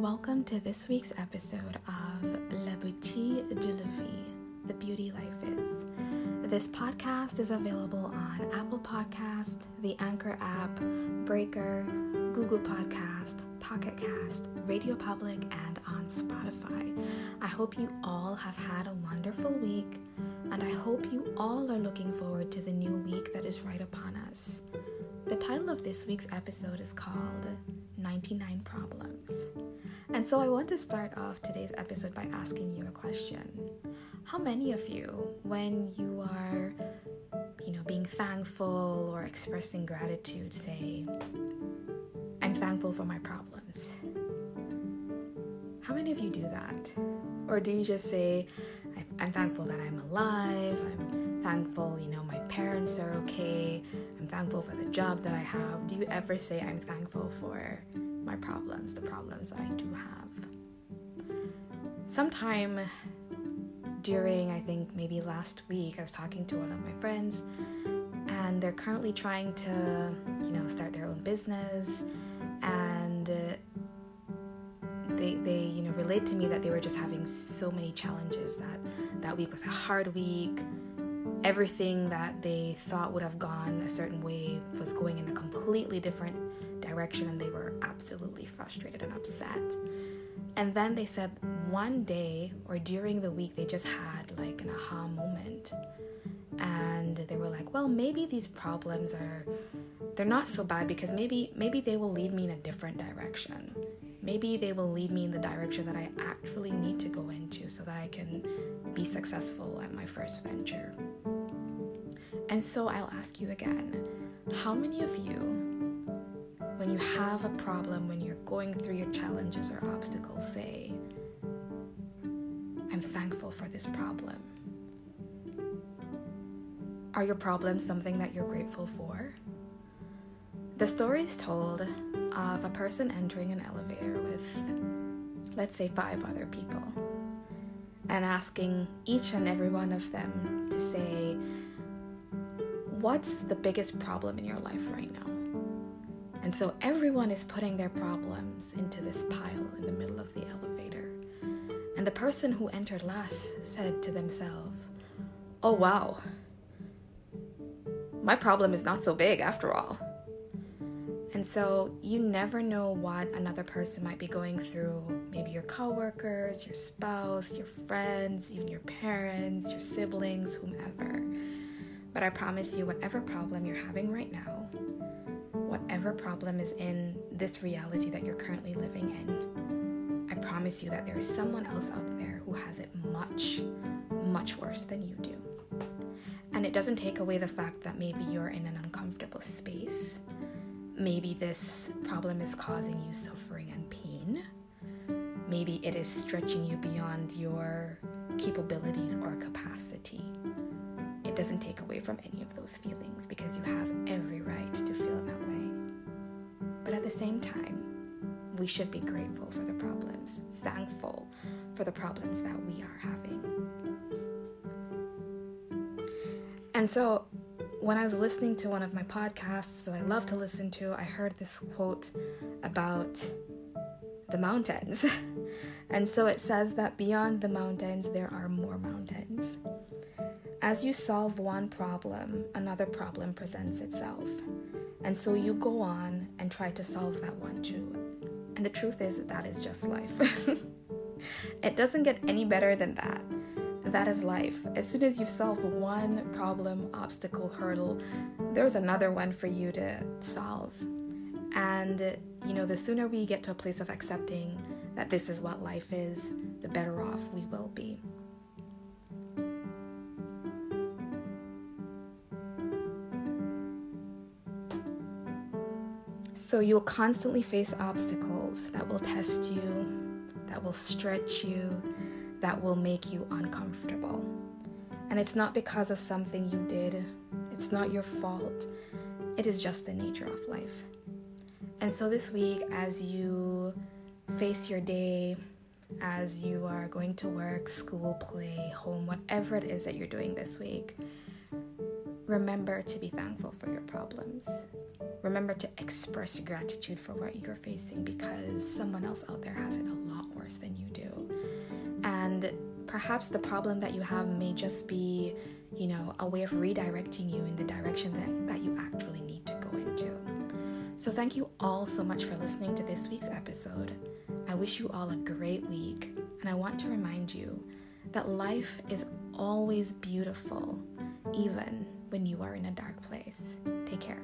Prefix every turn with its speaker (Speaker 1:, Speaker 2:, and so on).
Speaker 1: welcome to this week's episode of La Beauté de la Vie, The Beauty Life Is. This podcast is available on Apple Podcast, the Anchor app, Breaker, Google Podcast, Pocket Cast, Radio Public, and on Spotify. I hope you all have had a wonderful week, and I hope you all are looking forward to the new week that is right upon us. The title of this week's episode is called 99 Problems. And so I want to start off today's episode by asking you a question. How many of you, when you are, you know, being thankful or expressing gratitude, say, I'm thankful for my problems? How many of you do that? Or do you just say, I'm thankful that I'm alive, I'm thankful, you know, my parents are okay, I'm thankful for the job that I have? Do you ever say, I'm thankful for my problems, the problems that I do have? Sometime during, I think maybe last week, I was talking to one of my friends, and they're currently trying to, you know, start their own business, and uh, they, they, you know, relate to me that they were just having so many challenges. That that week was a hard week. Everything that they thought would have gone a certain way was going in a completely different direction, and they were frustrated and upset. And then they said one day or during the week, they just had like an aha moment. And they were like, well, maybe these problems are they're not so bad because maybe maybe they will lead me in a different direction. Maybe they will lead me in the direction that I actually need to go into so that I can be successful at my first venture. And so I'll ask you again, how many of you when you have a problem, when you're going through your challenges or obstacles, say, I'm thankful for this problem. Are your problems something that you're grateful for? The story is told of a person entering an elevator with, let's say, five other people, and asking each and every one of them to say, What's the biggest problem in your life right now? And so everyone is putting their problems into this pile in the middle of the elevator. And the person who entered last said to themselves, Oh wow, my problem is not so big after all. And so you never know what another person might be going through. Maybe your coworkers, your spouse, your friends, even your parents, your siblings, whomever. But I promise you, whatever problem you're having right now, whatever problem is in this reality that you're currently living in, I promise you that there is someone else out there who has it much, much worse than you do. And it doesn't take away the fact that maybe you're in an uncomfortable space. Maybe this problem is causing you suffering and pain. Maybe it is stretching you beyond your capabilities or capacity. It doesn't take away from any of those feelings because you have every right the same time, we should be grateful for the problems, thankful for the problems that we are having. And so, when I was listening to one of my podcasts that I love to listen to, I heard this quote about the mountains. and so it says that beyond the mountains, there are more mountains. As you solve one problem, another problem presents itself. And so you go on and try to solve that one too. And the truth is, that is just life. it doesn't get any better than that. That is life. As soon as you've solved one problem, obstacle, hurdle, there's another one for you to solve. And, you know, the sooner we get to a place of accepting that this is what life is, the better off we will be. So you'll constantly face obstacles that will test you, that will stretch you, that will make you uncomfortable. And it's not because of something you did, it's not your fault, it is just the nature of life. And so this week, as you face your day, as you are going to work, school, play, home, whatever it is that you're doing this week, remember to be thankful for your problems. Remember to express gratitude for what you're facing because someone else out there has it a lot worse than you do. And perhaps the problem that you have may just be, you know, a way of redirecting you in the direction that, that you actually need to go into. So, thank you all so much for listening to this week's episode. I wish you all a great week, and I want to remind you that life is always beautiful, even when you are in a dark place. Take care.